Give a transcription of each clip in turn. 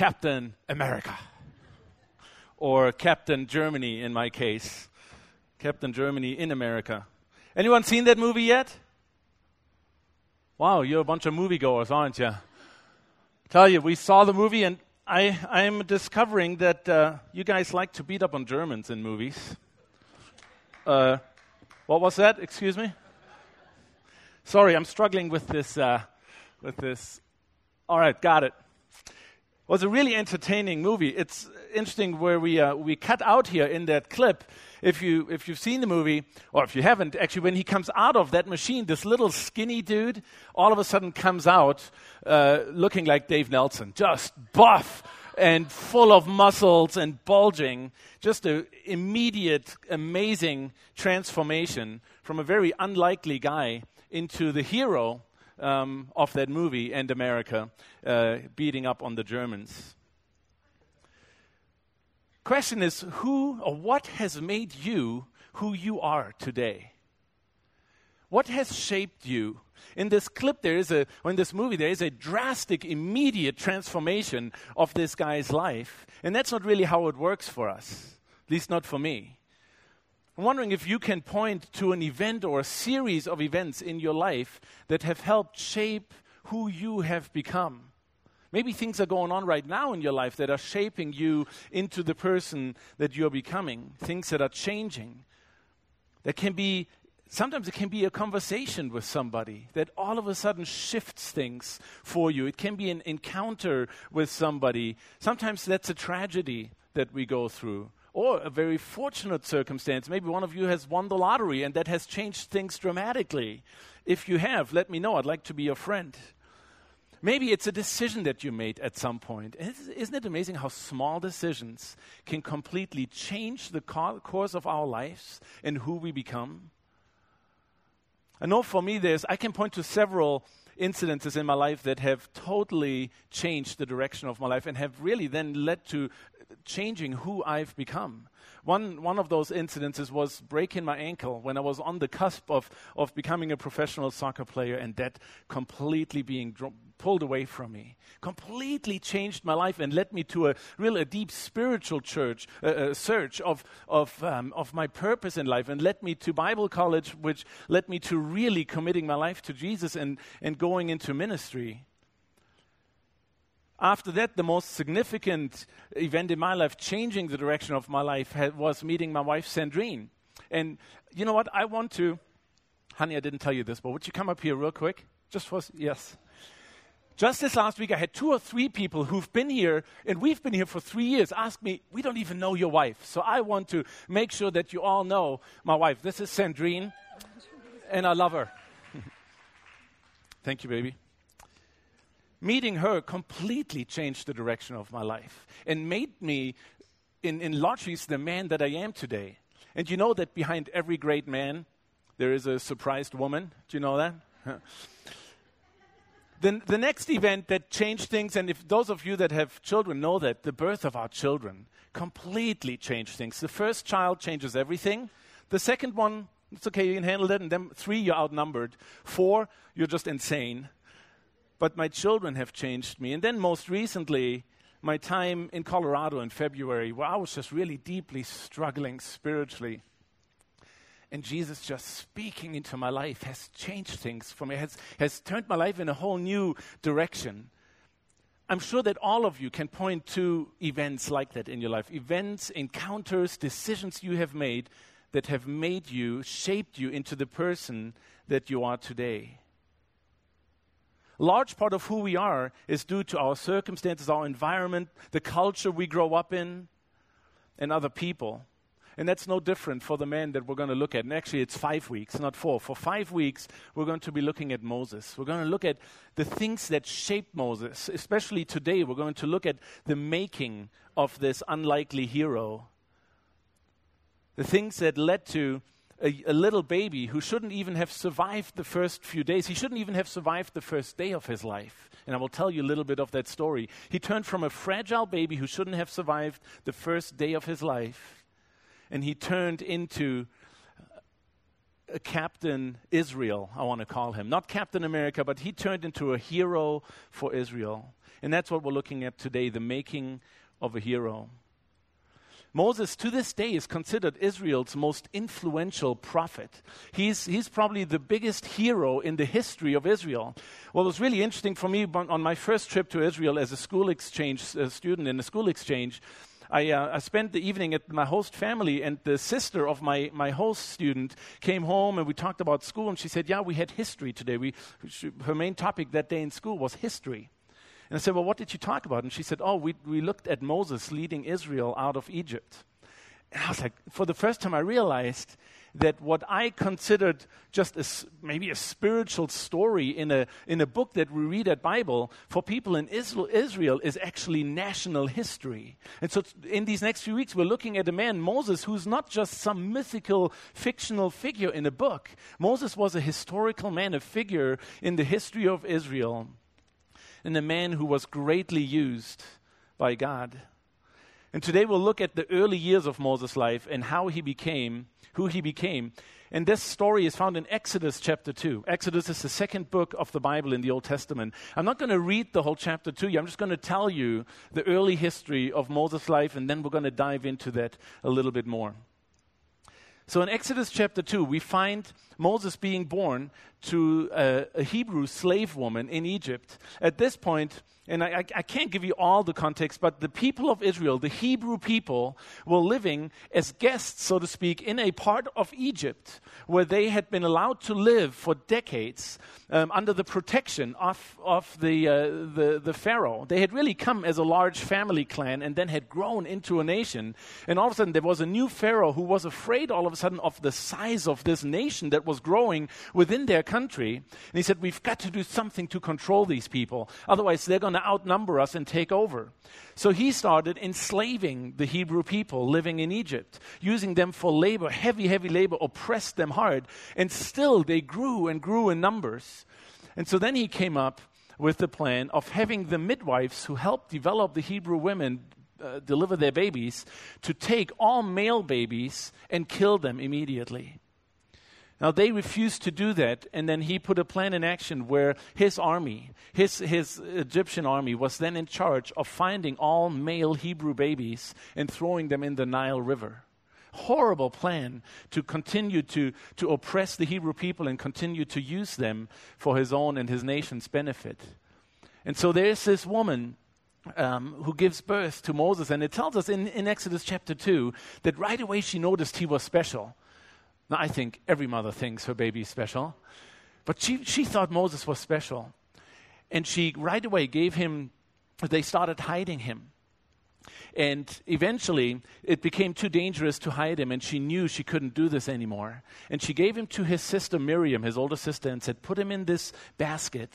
Captain America. Or Captain Germany in my case. Captain Germany in America. Anyone seen that movie yet? Wow, you're a bunch of moviegoers, aren't you? Tell you, we saw the movie, and I, I'm discovering that uh, you guys like to beat up on Germans in movies. Uh, what was that? Excuse me. Sorry, I'm struggling with this. Uh, with this. All right, got it. Was a really entertaining movie. It's interesting where we uh, we cut out here in that clip. If you if you've seen the movie, or if you haven't, actually, when he comes out of that machine, this little skinny dude all of a sudden comes out uh, looking like Dave Nelson, just buff and full of muscles and bulging. Just an immediate, amazing transformation from a very unlikely guy into the hero um, of that movie and America uh, beating up on the Germans. Question is who or what has made you who you are today? What has shaped you? In this clip, there is a, or in this movie, there is a drastic, immediate transformation of this guy's life. And that's not really how it works for us, at least not for me. I'm wondering if you can point to an event or a series of events in your life that have helped shape who you have become. Maybe things are going on right now in your life that are shaping you into the person that you're becoming, things that are changing. That can be Sometimes it can be a conversation with somebody that all of a sudden shifts things for you. It can be an encounter with somebody. Sometimes that's a tragedy that we go through. Or a very fortunate circumstance. Maybe one of you has won the lottery and that has changed things dramatically. If you have, let me know. I'd like to be your friend. Maybe it's a decision that you made at some point. Isn't it amazing how small decisions can completely change the course of our lives and who we become? I know for me, there's, I can point to several incidences in my life that have totally changed the direction of my life and have really then led to changing who I've become. One, one of those incidences was breaking my ankle when I was on the cusp of, of becoming a professional soccer player and that completely being dro- pulled away from me. Completely changed my life and led me to a real a deep spiritual church, search of, of, um, of my purpose in life and led me to Bible college, which led me to really committing my life to Jesus and, and going into ministry after that, the most significant event in my life, changing the direction of my life, had, was meeting my wife, Sandrine. And you know what? I want to, honey, I didn't tell you this, but would you come up here real quick? Just for, yes. Just this last week, I had two or three people who've been here, and we've been here for three years, ask me, We don't even know your wife. So I want to make sure that you all know my wife. This is Sandrine, and I love her. Thank you, baby meeting her completely changed the direction of my life and made me, in, in large ways, the man that I am today. And you know that behind every great man, there is a surprised woman. Do you know that? the, the next event that changed things, and if those of you that have children know that, the birth of our children completely changed things. The first child changes everything. The second one, it's okay, you can handle that. And then three, you're outnumbered. Four, you're just insane but my children have changed me. And then most recently, my time in Colorado in February, where I was just really deeply struggling spiritually. And Jesus just speaking into my life has changed things for me, has, has turned my life in a whole new direction. I'm sure that all of you can point to events like that in your life events, encounters, decisions you have made that have made you, shaped you into the person that you are today A large part of who we are is due to our circumstances, our environment, the culture we grow up in, and other people. And that's no different for the man that we're going to look at. And actually, it's five weeks, not four. For five weeks, we're going to be looking at Moses. We're going to look at the things that shaped Moses. Especially today, we're going to look at the making of this unlikely hero. The things that led to a, a, little baby who shouldn't even have survived the first few days. He shouldn't even have survived the first day of his life. And I will tell you a little bit of that story. He turned from a fragile baby who shouldn't have survived the first day of his life, and he turned into a Captain Israel, I want to call him. Not Captain America, but he turned into a hero for Israel. And that's what we're looking at today the making of a hero. Moses, to this day, is considered Israel's most influential prophet. He's, he's probably the biggest hero in the history of Israel. What was really interesting for me on my first trip to Israel as a school exchange a student in a school exchange, I, uh, I, spent the evening at my host family, and the sister of my, my host student came home and we talked about school. And she said, Yeah, we had history today. We, she, her main topic that day in school was history. And I said, Well, what did you talk about? And she said, Oh, we, we looked at Moses leading Israel out of Egypt. And I was like, For the first time, I realized that what I considered just a, maybe a spiritual story in a, in a book that we read at Bible, for people in Israel, Israel is actually national history. And so in these next few weeks, we're looking at a man, Moses, who's not just some mythical, fictional figure in a book. Moses was a historical man, a figure in the history of Israel, and a man who was greatly used by God. And today we'll look at the early years of Moses' life and how he became who he became. And this story is found in Exodus chapter 2. Exodus is the second book of the Bible in the Old Testament. I'm not going to read the whole chapter to you. I'm just going to tell you the early history of Moses' life, and then we're going to dive into that a little bit more. So in Exodus chapter 2, we find Moses being born to a, a Hebrew slave woman in Egypt. At this point, and I, I, can't give you all the context, but the people of Israel, the Hebrew people, were living as guests, so to speak, in a part of Egypt where they had been allowed to live for decades um, under the protection of, of the, uh, the, the Pharaoh. They had really come as a large family clan and then had grown into a nation. And all of a sudden, there was a new Pharaoh who was afraid all of a sudden of the size of this nation that was growing within their country. And he said, We've got to do something to control these people. Otherwise, they're going to outnumber us and take over. So he started enslaving the Hebrew people living in Egypt, using them for labor, heavy, heavy labor, oppressed them hard. And still, they grew and grew in numbers. And so then he came up with the plan of having the midwives who helped develop the Hebrew women uh, deliver their babies to take all male babies and kill them immediately. Now, they refused to do that, and then he put a plan in action where his army, his, his Egyptian army, was then in charge of finding all male Hebrew babies and throwing them in the Nile River. Horrible plan to continue to, to oppress the Hebrew people and continue to use them for his own and his nation's benefit. And so there's this woman um, who gives birth to Moses. And it tells us in, in Exodus chapter 2 that right away she noticed he was special. Now, I think every mother thinks her baby is special, but she, she thought Moses was special. And she right away gave him, they started hiding him. And eventually, it became too dangerous to hide him, and she knew she couldn't do this anymore. And she gave him to his sister Miriam, his older sister, and said, Put him in this basket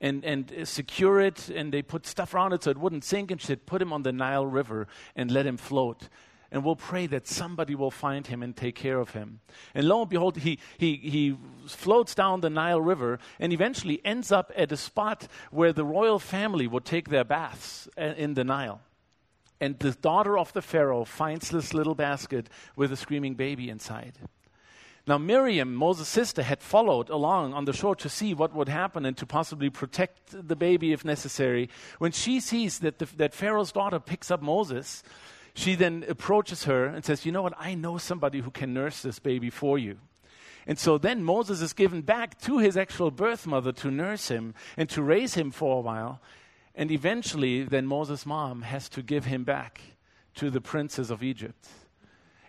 and, and uh, secure it. And they put stuff around it so it wouldn't sink. And she said, Put him on the Nile River and let him float and we'll pray that somebody will find him and take care of him. And lo and behold, he, he, he floats down the Nile River and eventually ends up at a spot where the royal family would take their baths uh, in the Nile. And the daughter of the Pharaoh finds this little basket with a screaming baby inside. Now, Miriam, Moses' sister, had followed along on the shore to see what would happen and to possibly protect the baby if necessary. When she sees that, the, that Pharaoh's daughter picks up Moses, she then approaches her and says, You know what? I know somebody who can nurse this baby for you. And so then Moses is given back to his actual birth mother to nurse him and to raise him for a while. And eventually, then Moses' mom has to give him back to the princes of Egypt.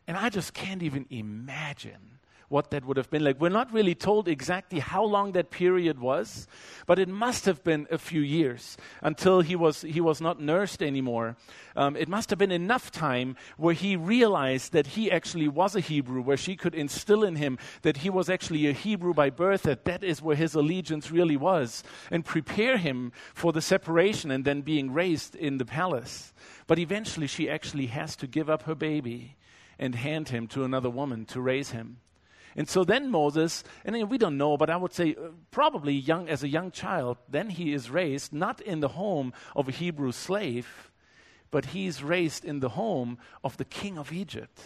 And I just can't even imagine what that would have been like. We're not really told exactly how long that period was, but it must have been a few years until he was, he was not nursed anymore. Um, it must have been enough time where he realized that he actually was a Hebrew, where she could instill in him that he was actually a Hebrew by birth, that that is where his allegiance really was, and prepare him for the separation and then being raised in the palace. But eventually, she actually has to give up her baby and hand him to another woman to raise him. And so then Moses, and we don't know, but I would say uh, probably young as a young child, then he is raised not in the home of a Hebrew slave, but he's raised in the home of the king of Egypt,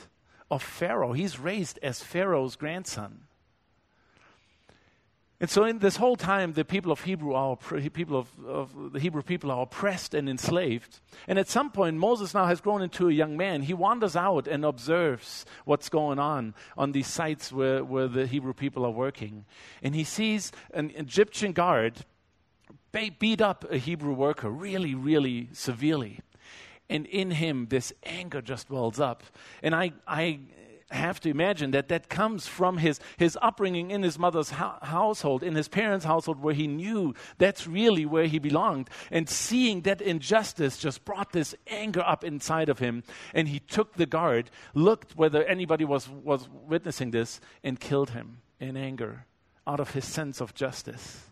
of Pharaoh. He's raised as Pharaoh's grandson. And so, in this whole time, the people of Hebrew are people of, of, the Hebrew people are oppressed and enslaved. And at some point, Moses now has grown into a young man. He wanders out and observes what's going on on these sites where, where the Hebrew people are working. And he sees an Egyptian guard beat up a Hebrew worker really, really severely. And in him, this anger just wells up. And I, I have to imagine that that comes from his, his upbringing in his mother's ho- household, in his parents' household, where he knew that's really where he belonged. And seeing that injustice just brought this anger up inside of him. And he took the guard, looked whether anybody was, was witnessing this, and killed him in anger out of his sense of justice.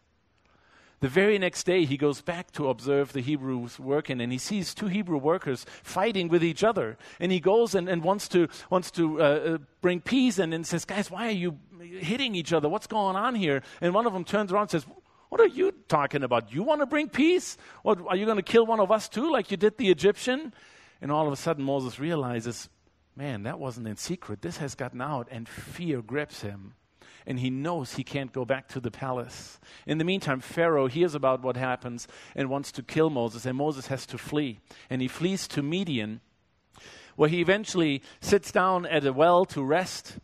The very next day, he goes back to observe the Hebrews working, and he sees two Hebrew workers fighting with each other. And he goes and, and wants to, wants to uh, uh, bring peace and, and says, Guys, why are you hitting each other? What's going on here? And one of them turns around and says, What are you talking about? You want to bring peace? What, are you going to kill one of us too, like you did the Egyptian? And all of a sudden, Moses realizes, Man, that wasn't in secret. This has gotten out, and fear grips him and he knows he can't go back to the palace. In the meantime, Pharaoh hears about what happens and wants to kill Moses, and Moses has to flee. And he flees to Midian, where he eventually sits down at a well to rest,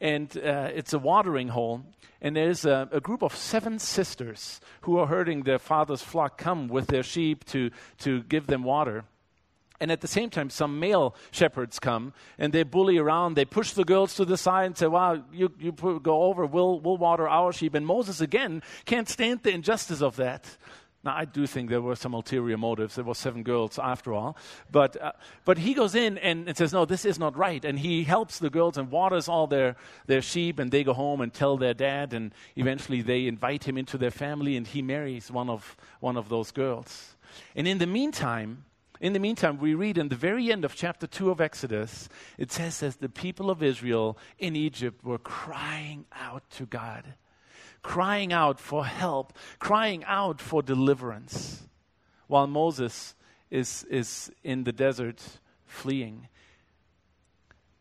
and uh, it's a watering hole. And there's a, a, group of seven sisters who are herding their father's flock come with their sheep to, to give them water. And at the same time, some male shepherds come and they bully around. They push the girls to the side and say, Wow, you, you go over, we'll, we'll water our sheep. And Moses, again, can't stand the injustice of that. Now, I do think there were some ulterior motives. There were seven girls after all. But, uh, but he goes in and, and, says, No, this is not right. And he helps the girls and waters all their, their sheep. And they go home and tell their dad. And eventually they invite him into their family. And he marries one of, one of those girls. And in the meantime, in the meantime, we read in the very end of chapter 2 of Exodus, it says that the people of Israel in Egypt were crying out to God, crying out for help, crying out for deliverance, while Moses is, is in the desert fleeing.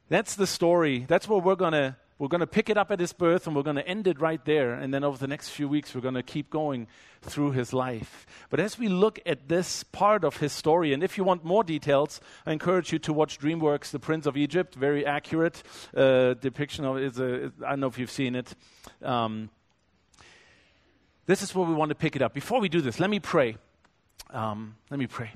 That's the story. That's what we're going to we're going to pick it up at his birth and we're going to end it right there. And then over the next few weeks, we're going to keep going through his life. But as we look at this part of his story, and if you want more details, I encourage you to watch DreamWorks The Prince of Egypt. Very accurate uh, depiction of it. I don't know if you've seen it. Um, this is where we want to pick it up. Before we do this, let me pray. Um, let me pray.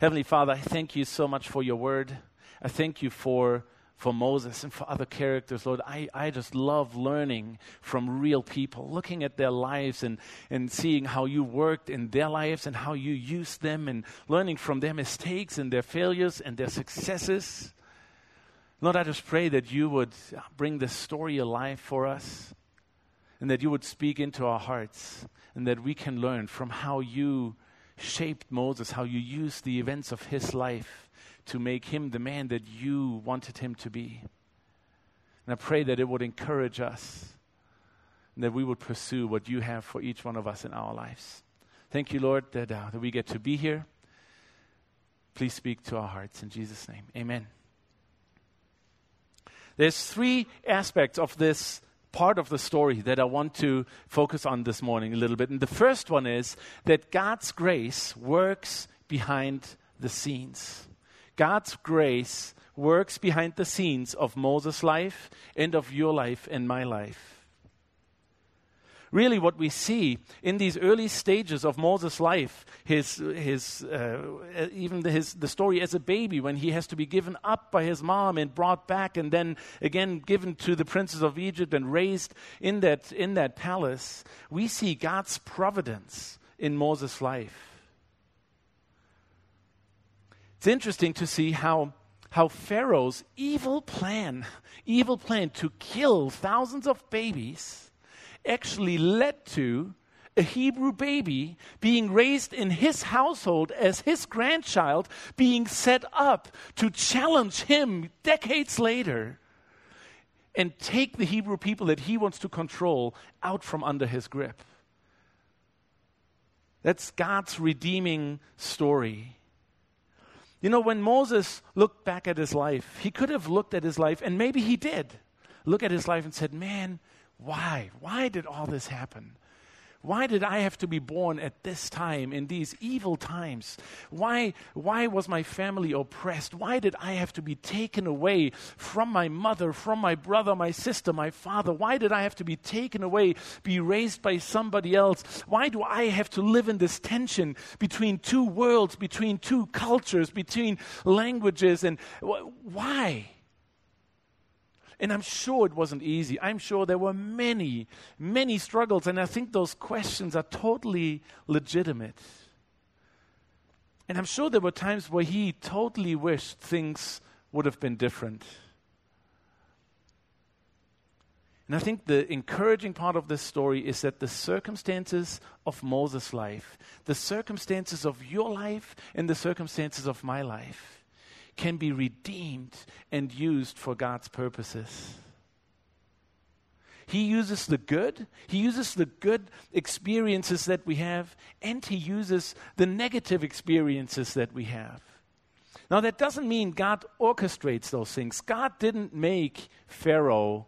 Heavenly Father, I thank you so much for your word. I thank you for for Moses and for other characters, Lord. I, I just love learning from real people, looking at their lives and, and seeing how you worked in their lives and how you used them and learning from their mistakes and their failures and their successes. Lord, I just pray that you would bring this story alive for us and that you would speak into our hearts and that we can learn from how you shaped Moses, how you used the events of his life to make him the man that you wanted him to be. And I pray that it would encourage us and that we would pursue what you have for each one of us in our lives. Thank you, Lord, that, uh, that we get to be here. Please speak to our hearts in Jesus' name. Amen. There's three aspects of this part of the story that I want to focus on this morning a little bit. And the first one is that God's grace works behind the scenes. God's grace works behind the scenes of Moses' life and of your life and my life. Really, what we see in these early stages of Moses' life, his, his, uh, even the, his, the story as a baby, when he has to be given up by his mom and brought back, and then again given to the princes of Egypt and raised in that, in that palace, we see God's providence in Moses' life. It's interesting to see how, how Pharaoh's evil plan, evil plan to kill thousands of babies, actually led to a Hebrew baby being raised in his household as his grandchild, being set up to challenge him decades later and take the Hebrew people that he wants to control out from under his grip. That's God's redeeming story. You know, when Moses looked back at his life, he could have looked at his life, and maybe he did look at his life and said, Man, why? Why did all this happen? Why did I have to be born at this time, in these evil times? Why, why was my family oppressed? Why did I have to be taken away from my mother, from my brother, my sister, my father? Why did I have to be taken away, be raised by somebody else? Why do I have to live in this tension between two worlds, between two cultures, between languages? And wh- why? And I'm sure it wasn't easy. I'm sure there were many, many struggles. And I think those questions are totally legitimate. And I'm sure there were times where he totally wished things would have been different. And I think the encouraging part of this story is that the circumstances of Moses' life, the circumstances of your life, and the circumstances of my life, can be redeemed and used for God's purposes. He uses the good, he uses the good experiences that we have, and he uses the negative experiences that we have. Now, that doesn't mean God orchestrates those things. God didn't make Pharaoh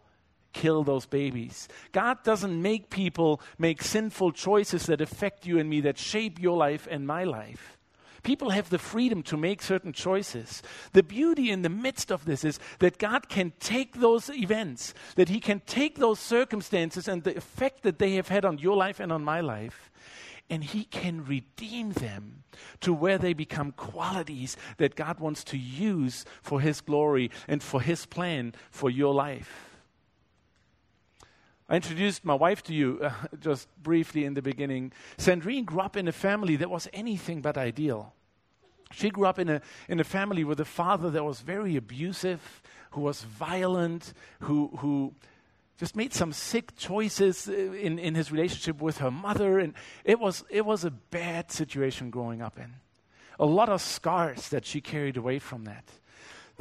kill those babies. God doesn't make people make sinful choices that affect you and me, that shape your life and my life. People have the freedom to make certain choices. The beauty in the midst of this is that God can take those events, that He can take those circumstances and the effect that they have had on your life and on my life, and He can redeem them to where they become qualities that God wants to use for His glory and for His plan for your life. I introduced my wife to you uh, just briefly in the beginning. Sandrine grew up in a family that was anything but ideal. She grew up in a, in a family with a father that was very abusive, who was violent, who, who just made some sick choices uh, in, in his relationship with her mother. And it was, it was a bad situation growing up in. A lot of scars that she carried away from that.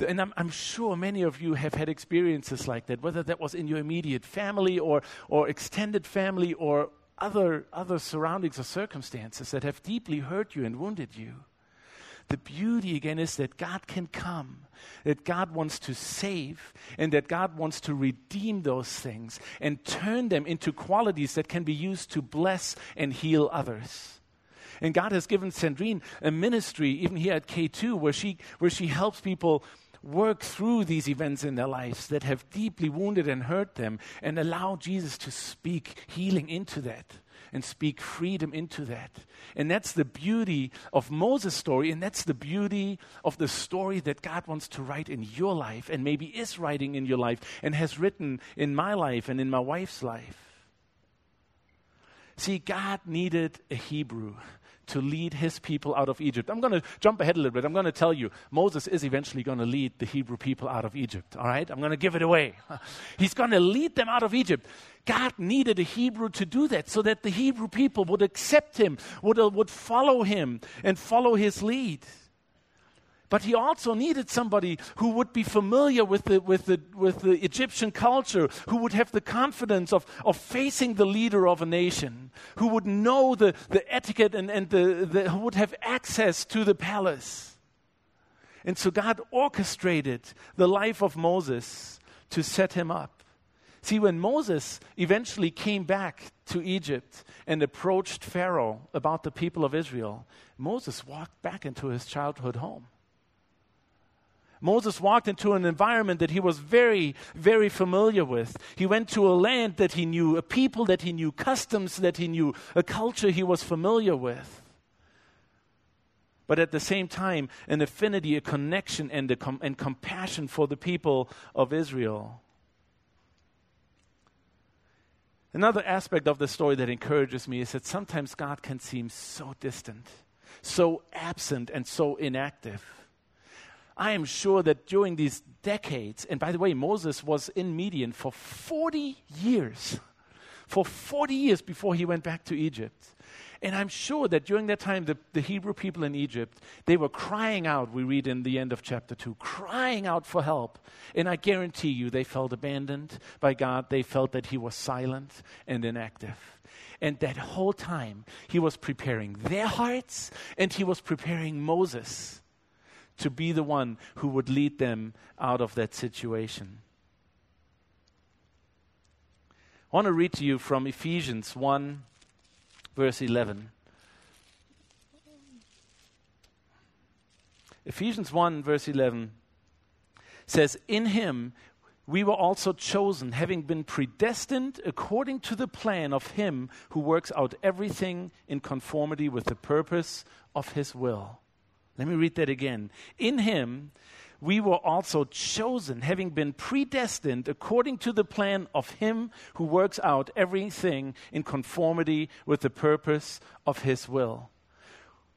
And I'm, I'm, sure many of you have had experiences like that, whether that was in your immediate family or, or extended family or other, other surroundings or circumstances that have deeply hurt you and wounded you. The beauty again is that God can come, that God wants to save, and that God wants to redeem those things and turn them into qualities that can be used to bless and heal others. And God has given Sandrine a ministry, even here at K2, where she, where she helps people work through these events in their lives that have deeply wounded and hurt them and allow Jesus to speak healing into that and speak freedom into that. And that's the beauty of Moses' story, and that's the beauty of the story that God wants to write in your life, and maybe is writing in your life, and has written in my life and in my wife's life. See, God needed a Hebrew to lead his people out of Egypt. I'm going to jump ahead a little bit. I'm going to tell you, Moses is eventually going to lead the Hebrew people out of Egypt. All right? I'm going to give it away. He's going to lead them out of Egypt. God needed a Hebrew to do that so that the Hebrew people would accept him, would, uh, would follow him, and follow his lead. But he also needed somebody who would be familiar with the, with the, with the Egyptian culture, who would have the confidence of, of facing the leader of a nation, who would know the, the etiquette and, and the, the, who would have access to the palace. And so God orchestrated the life of Moses to set him up. See, when Moses eventually came back to Egypt and approached Pharaoh about the people of Israel, Moses walked back into his childhood home. Moses walked into an environment that he was very, very familiar with. He went to a land that he knew, a people that he knew, customs that he knew, a culture he was familiar with. But at the same time, an affinity, a connection, and, a com- and compassion for the people of Israel. Another aspect of the story that encourages me is that sometimes God can seem so distant, so absent, and so inactive. I am sure that during these decades, and by the way, Moses was in Midian for 40 years, for 40 years before he went back to Egypt. And I'm sure that during that time, the, the, Hebrew people in Egypt, they were crying out, we read in the end of chapter 2, crying out for help. And I guarantee you, they felt abandoned by God. They felt that He was silent and inactive. And that whole time, He was preparing their hearts and He was preparing Moses to be the one who would lead them out of that situation. I want to read to you from Ephesians 1 verse 11. Ephesians 1, verse 11 says, In him we were also chosen, having been predestined according to the plan of Him who works out everything in conformity with the purpose of His will. Let me read that again. In Him we were also chosen, having been predestined according to the plan of Him who works out everything in conformity with the purpose of His will.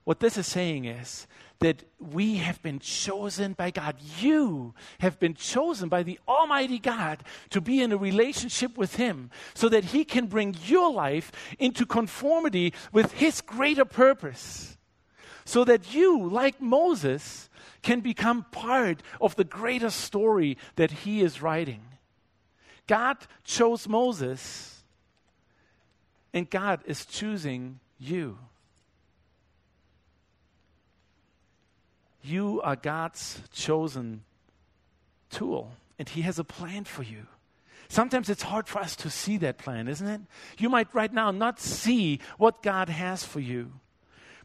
What this is saying is that we have been chosen by God. You have been chosen by the Almighty God to be in a relationship with Him so that He can bring your life into conformity with His greater purpose. So that you, like Moses, can become part of the greater story that He is writing. God chose Moses, and God is choosing you. You are God's chosen tool, and He has a plan for you. Sometimes it's hard for us to see that plan, isn't it? You might right now not see what God has for you,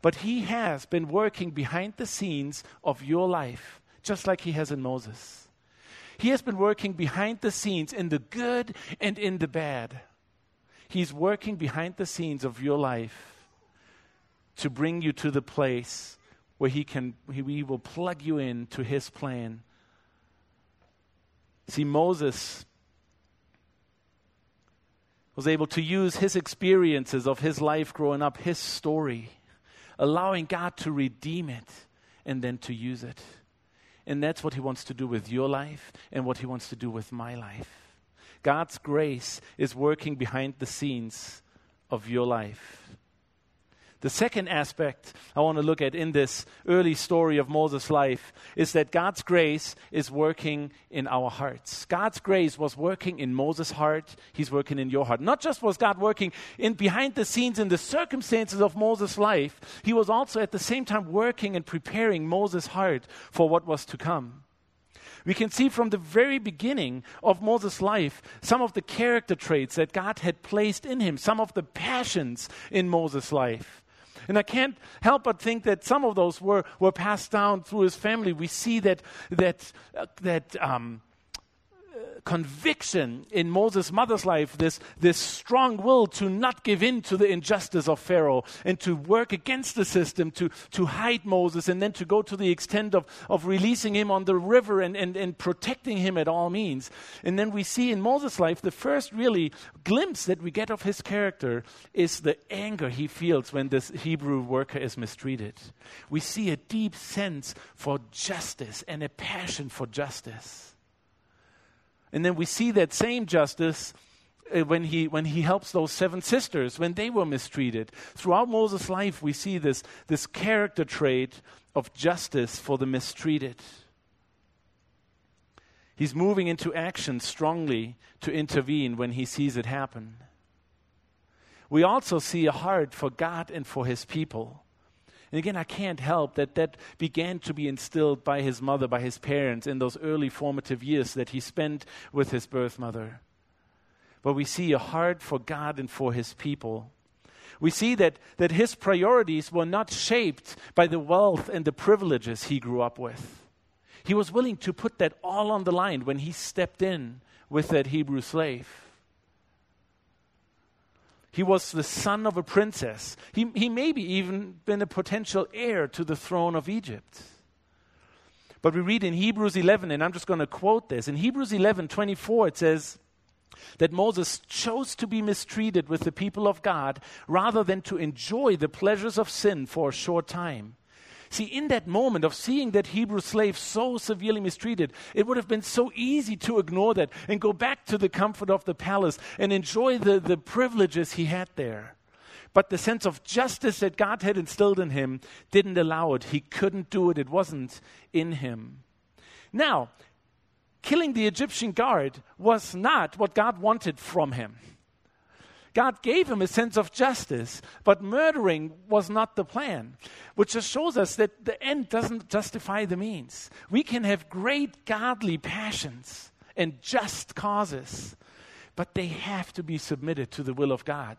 but He has been working behind the scenes of your life, just like He has in Moses. He has been working behind the scenes in the good and in the bad. He's working behind the scenes of your life to bring you to the place where he can he will plug you in to his plan. See, Moses was able to use his experiences of his life growing up, his story, allowing God to redeem it and then to use it. And that's what he wants to do with your life and what he wants to do with my life. God's grace is working behind the scenes of your life. The second aspect I want to look at in this early story of Moses' life is that God's grace is working in our hearts. God's grace was working in Moses' heart, He's working in your heart. Not just was God working in behind the scenes in the circumstances of Moses' life, He was also at the same time working and preparing Moses' heart for what was to come. We can see from the very beginning of Moses' life some of the character traits that God had placed in him, some of the passions in Moses' life. And I can't help but think that some of those were, were passed down through his family. We see that, that, uh, that um, conviction in Moses' mother's life, this, this strong will to not give in to the injustice of Pharaoh and to work against the system, to, to hide Moses, and then to go to the extent of, of releasing him on the river and, and, and protecting him at all means. And then we see in Moses' life the first really glimpse that we get of his character is the anger he feels when this Hebrew worker is mistreated. We see a deep sense for justice and a passion for justice. And then we see that same justice uh, when he, when he helps those seven sisters when they were mistreated. Throughout Moses' life, we see this, this character trait of justice for the mistreated. He's moving into action strongly to intervene when he sees it happen. We also see a heart for God and for his people. And again, I can't help that that began to be instilled by his mother, by his parents in those early formative years that he spent with his birth mother. But we see a heart for God and for his people. We see that, that his priorities were not shaped by the wealth and the privileges he grew up with. He was willing to put that all on the line when he stepped in with that Hebrew slave. He was the son of a princess. He, he maybe even been a potential heir to the throne of Egypt. But we read in Hebrews 11, and I'm just going to quote this. In Hebrews 11 24, it says, that Moses chose to be mistreated with the people of God rather than to enjoy the pleasures of sin for a short time. See, in that moment of seeing that Hebrew slave so severely mistreated, it would have been so easy to ignore that and go back to the comfort of the palace and enjoy the, the privileges he had there. But the sense of justice that God had instilled in him didn't allow it. He couldn't do it, it wasn't in him. Now, killing the Egyptian guard was not what God wanted from him. God gave him a sense of justice, but murdering was not the plan, which just shows us that the end doesn't justify the means. We can have great godly passions and just causes, but they have to be submitted to the will of God.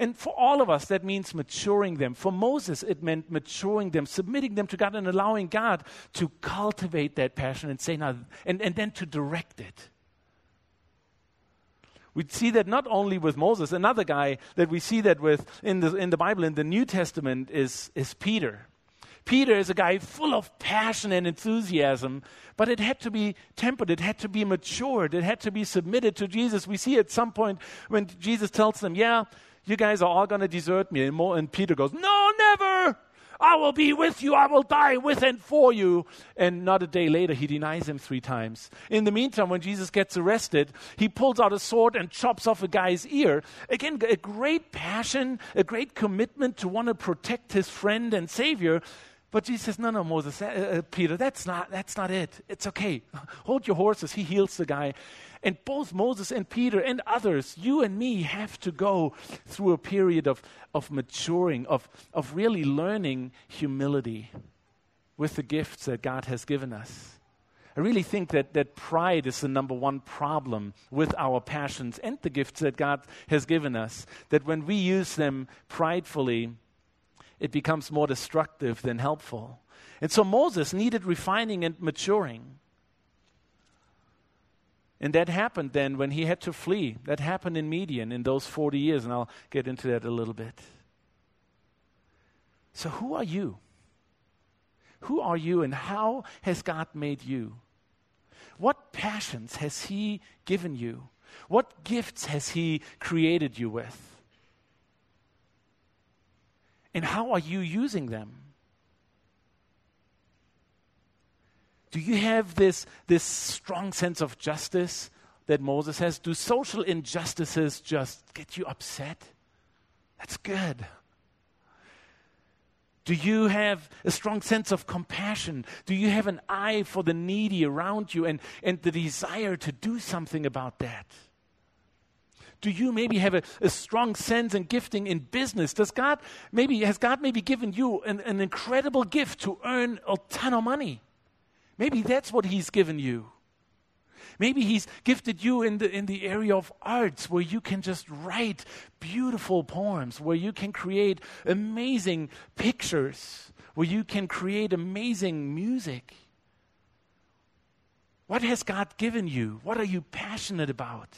And for all of us, that means maturing them. For Moses, it meant maturing them, submitting them to God, and allowing God to cultivate that passion and say, now, and, and then to direct it. We see that not only with Moses, another guy that we see that with in the, in the Bible, in the New Testament, is, is Peter. Peter is a guy full of passion and enthusiasm, but it had to be tempered, it had to be matured, it had to be submitted to Jesus. We see at some point when Jesus tells them, Yeah, you guys are all going to desert me. And, Peter goes, No, never! I will be with you. I will die with and for you. And not a day later, he denies him three times. In the meantime, when Jesus gets arrested, he pulls out a sword and chops off a guy's ear. Again, a great passion, a great commitment to want to protect his friend and Savior. But Jesus says, No, no, Moses, uh, uh, Peter, that's not, that's not it. It's okay. Hold your horses. He heals the guy. And both Moses and Peter and others, you and me, have to go through a period of, of maturing, of, of really learning humility with the gifts that God has given us. I really think that, that pride is the number one problem with our passions and the gifts that God has given us. That when we use them pridefully, it becomes more destructive than helpful. And so Moses needed refining and maturing. And that happened then when he had to flee. That happened in Midian in those 40 years, and I'll get into that a little bit. So, who are you? Who are you, and how has God made you? What passions has He given you? What gifts has He created you with? And how are you using them? Do you have this, this strong sense of justice that Moses has? Do social injustices just get you upset? That's good. Do you have a strong sense of compassion? Do you have an eye for the needy around you and, and the desire to do something about that? Do you maybe have a, a, strong sense and gifting in business? Does God maybe has God maybe given you an, an incredible gift to earn a ton of money? Maybe that's what He's given you. Maybe He's gifted you in the, in the area of arts where you can just write beautiful poems, where you can create amazing pictures, where you can create amazing music. What has God given you? What are you passionate about?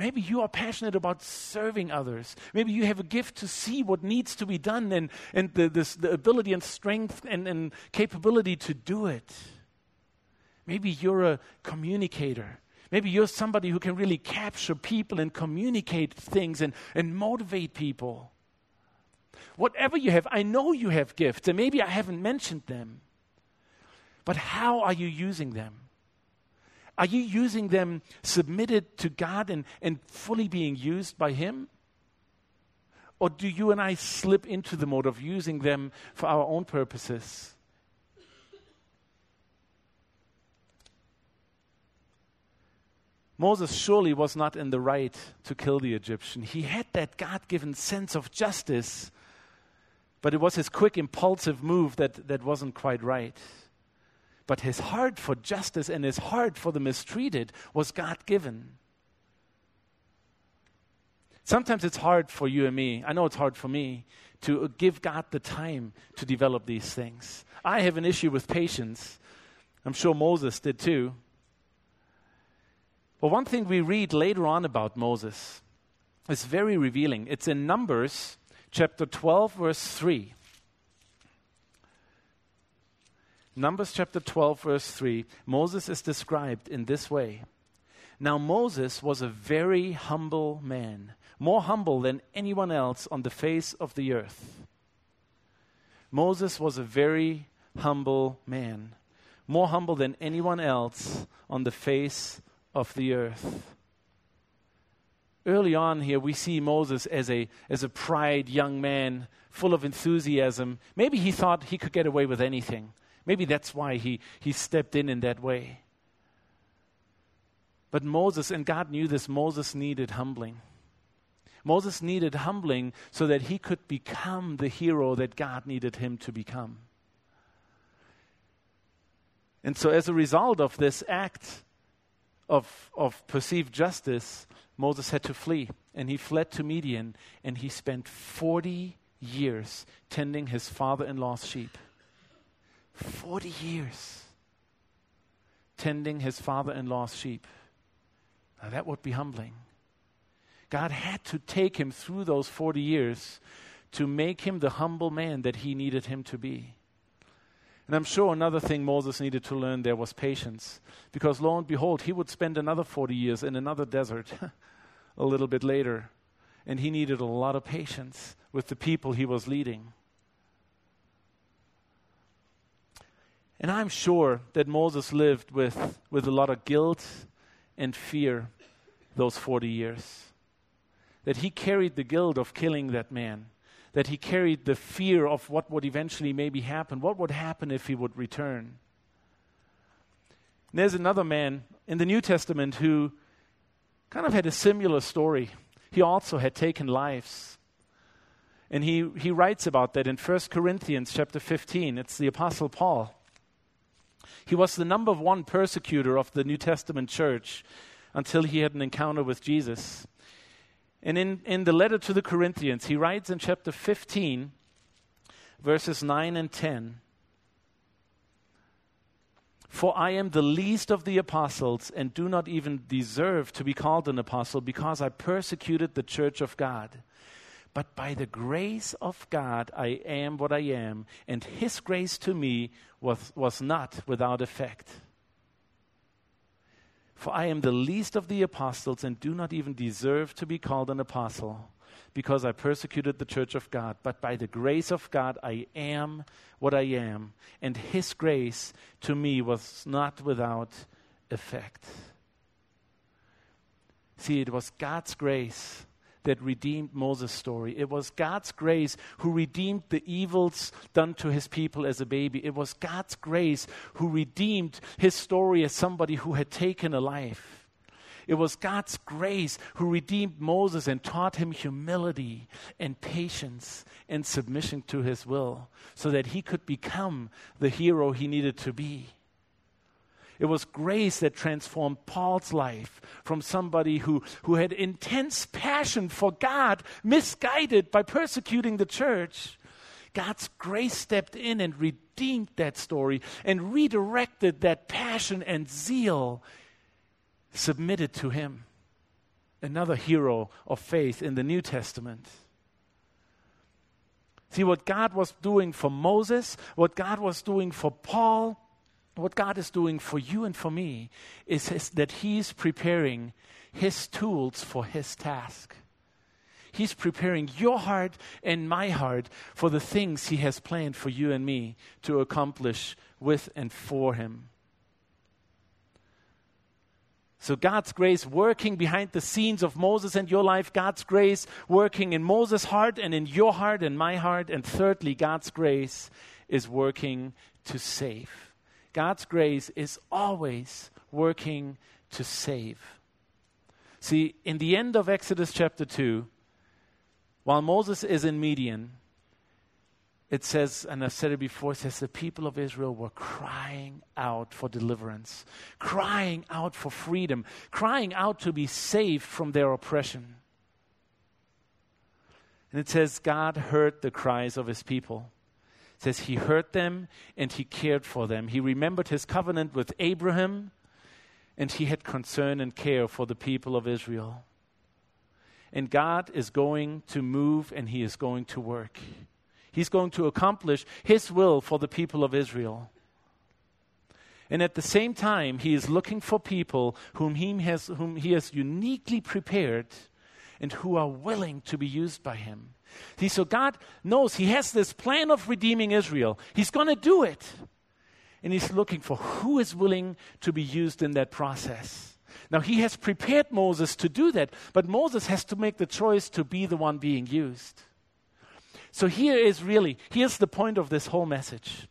Maybe you are passionate about serving others. Maybe you have a gift to see what needs to be done and, and the, this, the ability and strength and, and capability to do it. Maybe you're a communicator. Maybe you're somebody who can really capture people and communicate things and, and motivate people. Whatever you have, I know you have gifts, and maybe I haven't mentioned them. But how are you using them? Are you using them submitted to God and, and fully being used by Him? Or do you and I slip into the mode of using them for our own purposes? Moses surely was not in the right to kill the Egyptian. He had that God given sense of justice, but it was his quick, impulsive move that, that wasn't quite right. But his heart for justice and his heart for the mistreated was God given. Sometimes it's hard for you and me, I know it's hard for me, to give God the time to develop these things. I have an issue with patience. I'm sure Moses did too. But one thing we read later on about Moses is very revealing. It's in Numbers chapter 12, verse 3. Numbers chapter 12, verse 3, Moses is described in this way. Now, Moses was a very humble man, more humble than anyone else on the face of the earth. Moses was a very humble man, more humble than anyone else on the face of the earth. Early on here, we see Moses as a, as a pride young man, full of enthusiasm. Maybe he thought he could get away with anything. Maybe that's why he, he stepped in in that way. But Moses, and God knew this, Moses needed humbling. Moses needed humbling so that he could become the hero that God needed him to become. And so, as a result of this act of, of perceived justice, Moses had to flee. And he fled to Midian, and he spent 40 years tending his father in law's sheep. 40 years tending his father in law's sheep. Now, that would be humbling. God had to take him through those 40 years to make him the humble man that he needed him to be. And I'm sure another thing Moses needed to learn there was patience. Because lo and behold, he would spend another 40 years in another desert a little bit later. And he needed a lot of patience with the people he was leading. And I'm sure that Moses lived with, with a lot of guilt and fear those 40 years. That he carried the guilt of killing that man that he carried the fear of what would eventually maybe happen. What would happen if he would return? And there's another man in the New Testament who kind of had a similar story. He also had taken lives. And he, he writes about that in 1 Corinthians chapter 15. It's the Apostle Paul. He was the number one persecutor of the New Testament church until he had an encounter with Jesus. And in, in the letter to the Corinthians, he writes in chapter 15, verses 9 and 10 For I am the least of the apostles and do not even deserve to be called an apostle because I persecuted the church of God. But by the grace of God, I am what I am, and his grace to me was, was not without effect. For I am the least of the apostles and do not even deserve to be called an apostle because I persecuted the church of God. But by the grace of God, I am what I am. And his grace to me was not without effect. See, it was God's grace that redeemed Moses' story. It was God's grace who redeemed the evils done to his people as a baby. It was God's grace who redeemed his story as somebody who had taken a life. It was God's grace who redeemed Moses and taught him humility and patience and submission to his will so that he could become the hero he needed to be. It was grace that transformed Paul's life from somebody who, who had intense passion for God, misguided by persecuting the church. God's grace stepped in and redeemed that story and redirected that passion and zeal submitted to Him. Another hero of faith in the New Testament. See what God was doing for Moses, what God was doing for Paul what God is doing for you and for me is his, that He's preparing His tools for His task. He's preparing your heart and my heart for the things He has planned for you and me to accomplish with and for Him. So, God's grace working behind the scenes of Moses and your life, God's grace working in Moses' heart and in your heart and my heart. And thirdly, God's grace is working to save. God's grace is always working to save. See, in the end of Exodus chapter 2, while Moses is in Midian, it says, and I've said it before, it says the people of Israel were crying out for deliverance, crying out for freedom, crying out to be saved from their oppression. And it says, God heard the cries of his people says he heard them and he cared for them. He remembered his covenant with Abraham and he had concern and care for the people of Israel. And God is going to move and he is going to work. He's going to accomplish his will for the people of Israel. And at the same time, he is looking for people whom he has, whom he has uniquely prepared and who are willing to be used by him. See, so God knows He has this plan of redeeming Israel. He's going to do it. And He's looking for who is willing to be used in that process. Now, He has prepared Moses to do that, but Moses has to make the choice to be the one being used. So, here is really, here's the point of this whole message.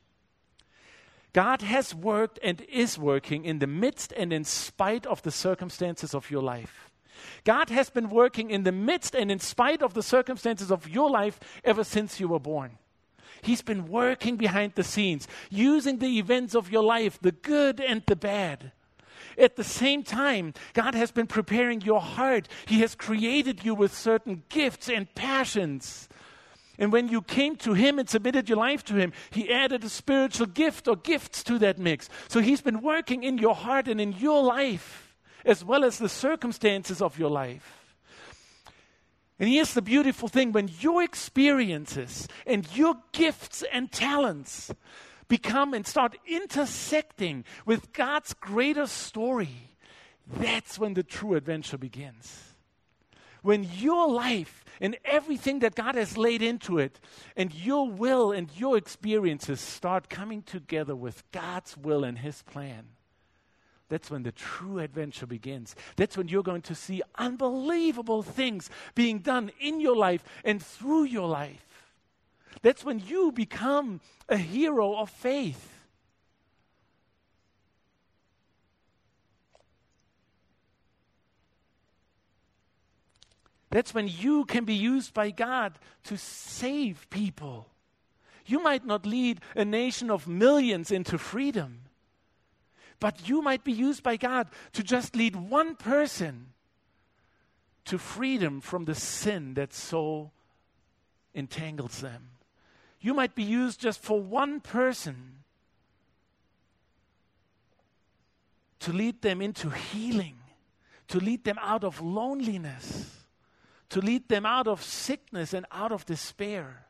God has worked and is working in the midst and in spite of the circumstances of your life. God has been working in the midst and in spite of the circumstances of your life ever since you were born. He's been working behind the scenes, using the events of your life, the good and the bad. At the same time, God has been preparing your heart. He has created you with certain gifts and passions. And when you came to Him and submitted your life to Him, He added a spiritual gift or gifts to that mix. So He's been working in your heart and in your life, as well as the circumstances of your life. And here's the beautiful thing when your experiences and your gifts and talents become and start intersecting with God's greater story, that's when the true adventure begins. When your life and everything that God has laid into it, and your will and your experiences start coming together with God's will and His plan that's when the true adventure begins. That's when you're going to see unbelievable things being done in your life and through your life. That's when you become a hero of faith. That's when you can be used by God to save people. You might not lead a nation of millions into freedom but you might be used by God to just lead one person to freedom from the sin that so entangles them. You might be used just for one person to lead them into healing, to lead them out of loneliness, to lead them out of sickness and out of despair.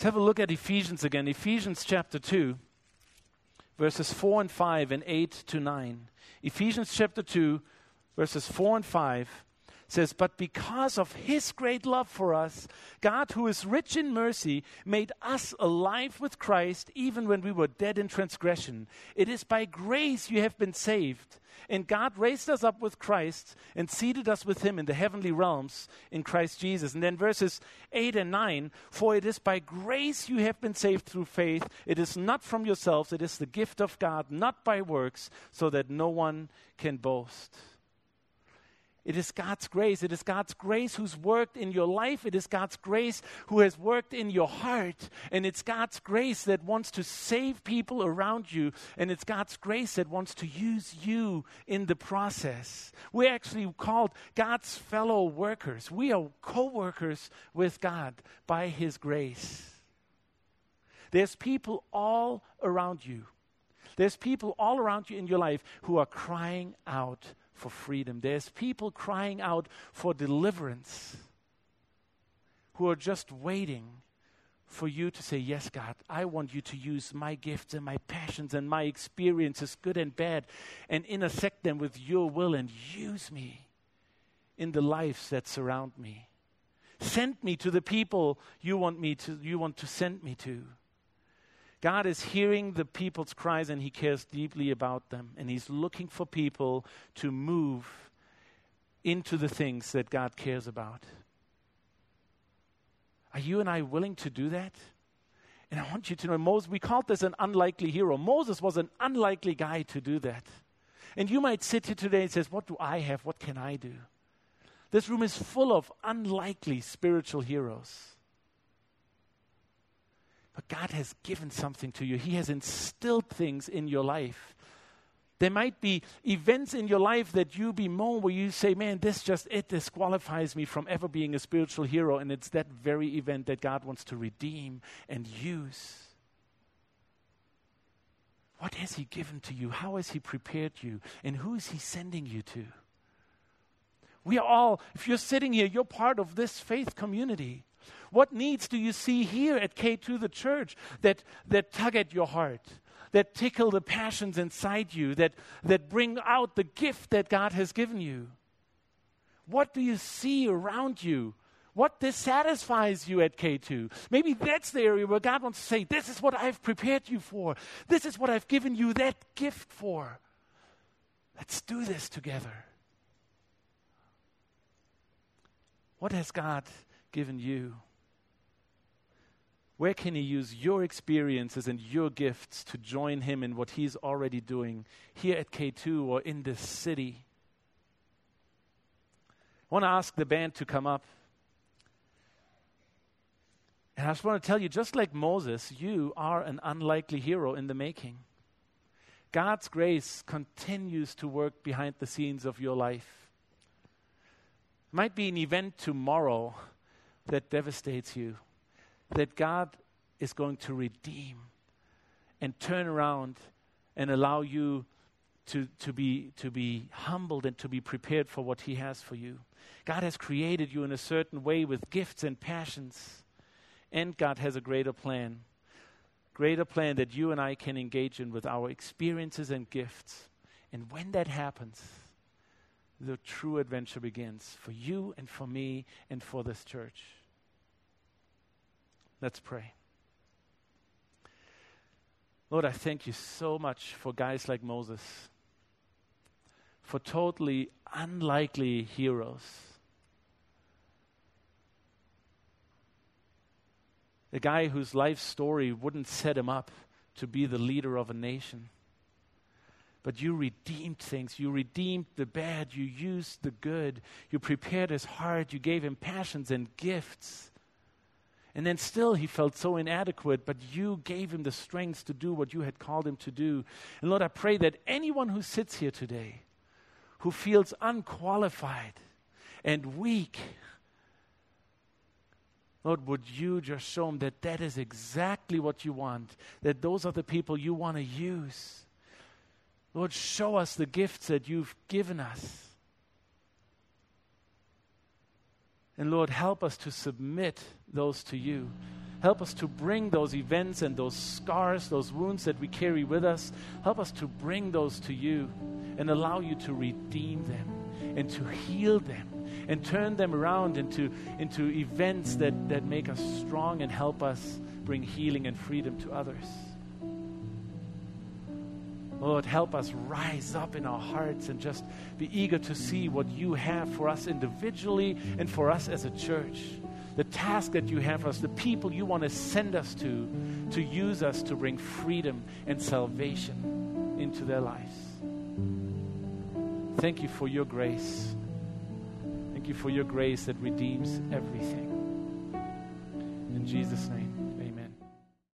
Let's have a look at Ephesians again. Ephesians chapter 2, verses 4 and 5 and 8 to 9. Ephesians chapter 2, verses 4 and 5 says, But because of his great love for us, God, who is rich in mercy, made us alive with Christ even when we were dead in transgression. It is by grace you have been saved. And God raised us up with Christ and seated us with him in the heavenly realms in Christ Jesus. And then verses 8 and 9 For it is by grace you have been saved through faith. It is not from yourselves, it is the gift of God, not by works, so that no one can boast. It is God's grace. It is God's grace who's worked in your life. It is God's grace who has worked in your heart. And it's God's grace that wants to save people around you. And it's God's grace that wants to use you in the process. We're actually called God's fellow workers. We are co workers with God by His grace. There's people all around you. There's people all around you in your life who are crying out for freedom. There's people crying out for deliverance who are just waiting for you to say, Yes, God, I want you to use my gifts and my passions and my experiences, good and bad, and intersect them with your will and use me in the lives that surround me. Send me to the people you want me to you want to send me to. God is hearing the people's cries and He cares deeply about them. And He's looking for people to move into the things that God cares about. Are you and I willing to do that? And I want you to know, Moses, we called this an unlikely hero. Moses was an unlikely guy to do that. And you might sit here today and says, What do I have? What can I do? This room is full of unlikely spiritual heroes. But God has given something to you, He has instilled things in your life. There might be events in your life that you bemoan where you say, Man, this just, it disqualifies me from ever being a spiritual hero. And it's that very event that God wants to redeem and use. What has He given to you? How has He prepared you? And who is He sending you to? We are all, if you're sitting here, you're part of this faith community. What needs do you see here at K2 the church that, that tug at your heart, that tickle the passions inside you, that, that bring out the gift that God has given you? What do you see around you? What dissatisfies you at K2? Maybe that's the area where God wants to say, This is what I've prepared you for. This is what I've given you that gift for. Let's do this together. What has God given you? Where can He use your experiences and your gifts to join Him in what He's already doing here at K2 or in this city? I want to ask the band to come up. And I just want to tell you, just like Moses, you are an unlikely hero in the making. God's grace continues to work behind the scenes of your life. Might be an event tomorrow that devastates you, that God is going to redeem and turn around and allow you to, to, be, to be humbled and to be prepared for what He has for you. God has created you in a certain way with gifts and passions, and God has a greater plan. Greater plan that you and I can engage in with our experiences and gifts. And when that happens, the true adventure begins for you and for me and for this church. Let's pray. Lord, I thank you so much for guys like Moses, for totally unlikely heroes. A guy whose life story wouldn't set him up to be the leader of a nation. But you redeemed things. You redeemed the bad. You used the good. You prepared his heart. You gave him passions and gifts. And then still he felt so inadequate, but you gave him the strength to do what you had called him to do. And Lord, I pray that anyone who sits here today who feels unqualified and weak, Lord, would you just show them that that is exactly what you want, that those are the people you want to use. Lord, show us the gifts that you've given us. And Lord, help us to submit those to you. Help us to bring those events and those scars, those wounds that we carry with us, help us to bring those to you and allow you to redeem them and to heal them and turn them around into, into events that, that make us strong and help us bring healing and freedom to others. Lord, help us rise up in our hearts and just be eager to see what you have for us individually and for us as a church. The task that you have for us, the people you want to send us to, to use us to bring freedom and salvation into their lives. Thank you for your grace. Thank you for your grace that redeems everything. In Jesus' name.